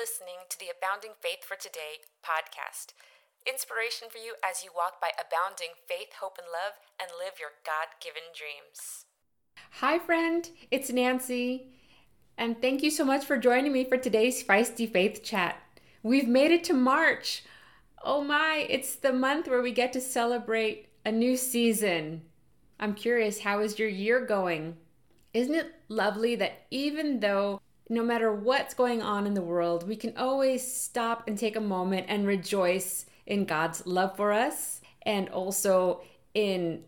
listening to the Abounding Faith for Today podcast. Inspiration for you as you walk by abounding faith, hope, and love and live your God given dreams. Hi, friend. It's Nancy. And thank you so much for joining me for today's Feisty Faith Chat. We've made it to March. Oh my, it's the month where we get to celebrate a new season. I'm curious, how is your year going? Isn't it lovely that even though no matter what's going on in the world, we can always stop and take a moment and rejoice in God's love for us and also in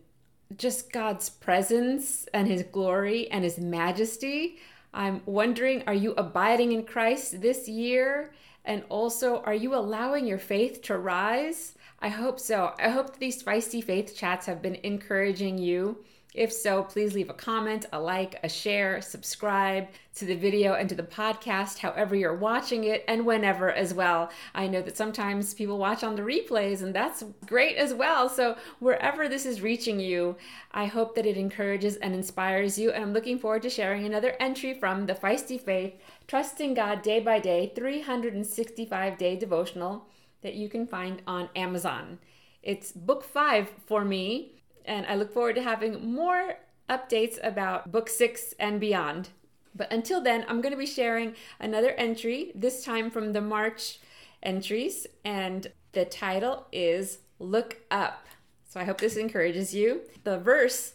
just God's presence and His glory and His majesty. I'm wondering are you abiding in Christ this year? And also, are you allowing your faith to rise? I hope so. I hope these feisty faith chats have been encouraging you if so, please leave a comment, a like, a share, subscribe to the video and to the podcast, however you're watching it, and whenever as well. I know that sometimes people watch on the replays, and that's great as well. So, wherever this is reaching you, I hope that it encourages and inspires you. And I'm looking forward to sharing another entry from the Feisty Faith Trusting God Day by Day 365 Day Devotional that you can find on Amazon. It's book five for me and I look forward to having more updates about book six and beyond. But until then, I'm going to be sharing another entry, this time from the March entries, and the title is Look Up. So I hope this encourages you. The verse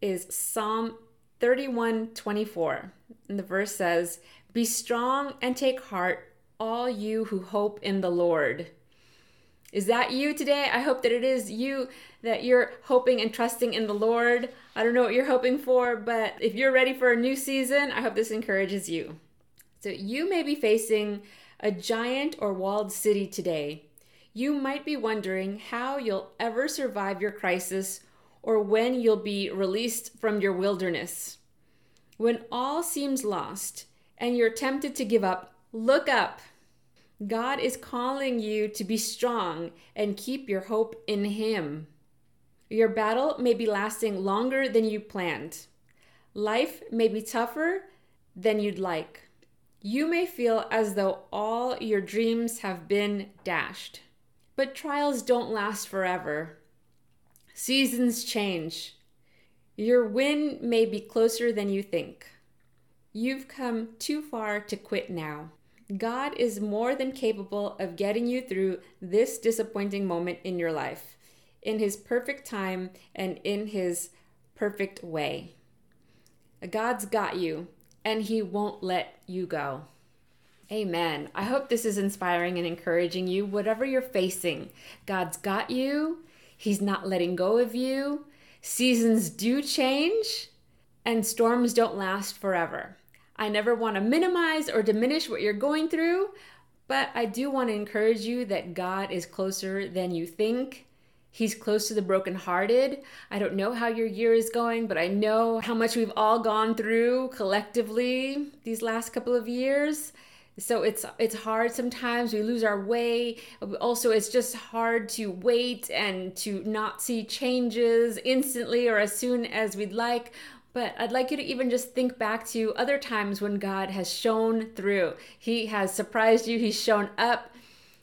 is Psalm 31 24. And the verse says, Be strong and take heart, all you who hope in the Lord. Is that you today? I hope that it is you that you're hoping and trusting in the Lord. I don't know what you're hoping for, but if you're ready for a new season, I hope this encourages you. So, you may be facing a giant or walled city today. You might be wondering how you'll ever survive your crisis or when you'll be released from your wilderness. When all seems lost and you're tempted to give up, look up. God is calling you to be strong and keep your hope in Him. Your battle may be lasting longer than you planned. Life may be tougher than you'd like. You may feel as though all your dreams have been dashed. But trials don't last forever. Seasons change. Your win may be closer than you think. You've come too far to quit now. God is more than capable of getting you through this disappointing moment in your life in His perfect time and in His perfect way. God's got you, and He won't let you go. Amen. I hope this is inspiring and encouraging you. Whatever you're facing, God's got you. He's not letting go of you. Seasons do change, and storms don't last forever. I never want to minimize or diminish what you're going through, but I do want to encourage you that God is closer than you think. He's close to the brokenhearted. I don't know how your year is going, but I know how much we've all gone through collectively these last couple of years. So it's it's hard sometimes we lose our way. Also it's just hard to wait and to not see changes instantly or as soon as we'd like. But I'd like you to even just think back to other times when God has shown through. He has surprised you, He's shown up,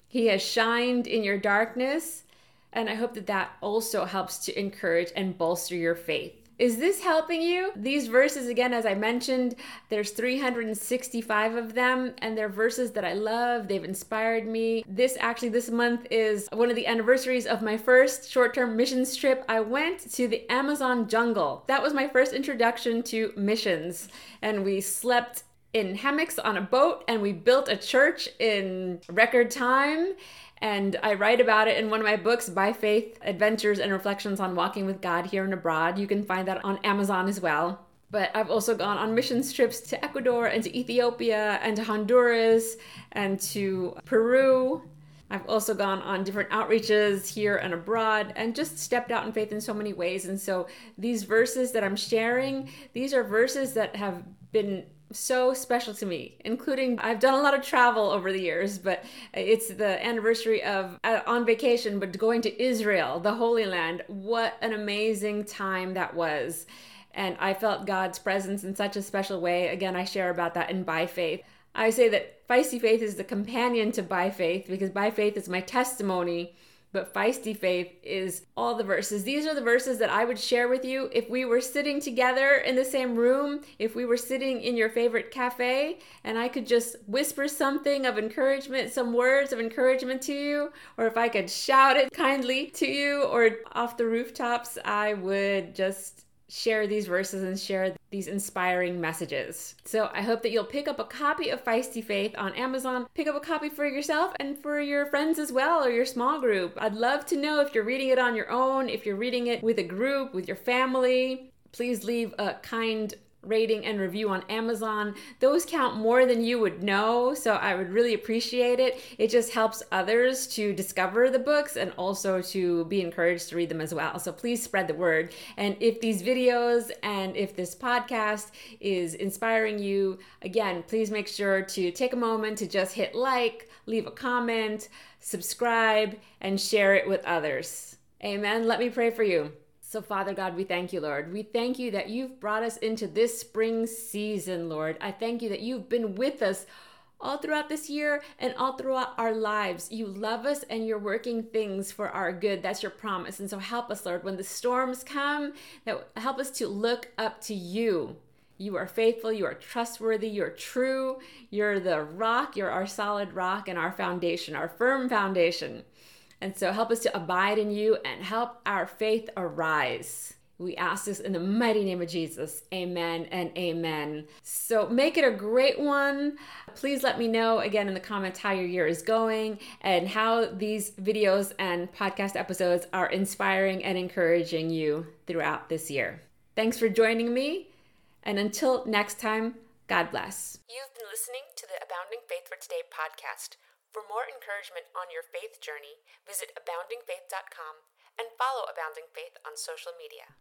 He has shined in your darkness. And I hope that that also helps to encourage and bolster your faith. Is this helping you? These verses, again, as I mentioned, there's 365 of them, and they're verses that I love. They've inspired me. This actually, this month is one of the anniversaries of my first short term missions trip. I went to the Amazon jungle. That was my first introduction to missions, and we slept in hammocks on a boat and we built a church in record time and I write about it in one of my books, By Faith Adventures and Reflections on Walking with God Here and Abroad. You can find that on Amazon as well. But I've also gone on missions trips to Ecuador and to Ethiopia and to Honduras and to Peru. I've also gone on different outreaches here and abroad and just stepped out in faith in so many ways. And so these verses that I'm sharing, these are verses that have been so special to me, including I've done a lot of travel over the years, but it's the anniversary of uh, on vacation, but going to Israel, the Holy Land. What an amazing time that was. And I felt God's presence in such a special way. Again, I share about that in By Faith. I say that Feisty Faith is the companion to By Faith because By Faith is my testimony but feisty faith is all the verses. These are the verses that I would share with you if we were sitting together in the same room, if we were sitting in your favorite cafe, and I could just whisper something of encouragement, some words of encouragement to you, or if I could shout it kindly to you or off the rooftops, I would just share these verses and share these inspiring messages. So I hope that you'll pick up a copy of Feisty Faith on Amazon, pick up a copy for yourself and for your friends as well or your small group. I'd love to know if you're reading it on your own, if you're reading it with a group, with your family. Please leave a kind rating and review on Amazon. Those count more than you would know, so I would really appreciate it. It just helps others to discover the books and also to be encouraged to read them as well. So please spread the word. And if these videos and if this podcast is inspiring you, again, please make sure to take a moment to just hit like, leave a comment, subscribe, and share it with others. Amen. Let me pray for you. So, Father God, we thank you, Lord. We thank you that you've brought us into this spring season, Lord. I thank you that you've been with us all throughout this year and all throughout our lives. You love us and you're working things for our good. That's your promise. And so help us, Lord, when the storms come, that help us to look up to you. You are faithful, you are trustworthy, you're true, you're the rock, you're our solid rock and our foundation, our firm foundation. And so help us to abide in you and help our faith arise. We ask this in the mighty name of Jesus. Amen and amen. So make it a great one. Please let me know again in the comments how your year is going and how these videos and podcast episodes are inspiring and encouraging you throughout this year. Thanks for joining me. And until next time, God bless. You've been listening to the Abounding Faith for Today podcast. For more encouragement on your faith journey, visit aboundingfaith.com and follow Abounding Faith on social media.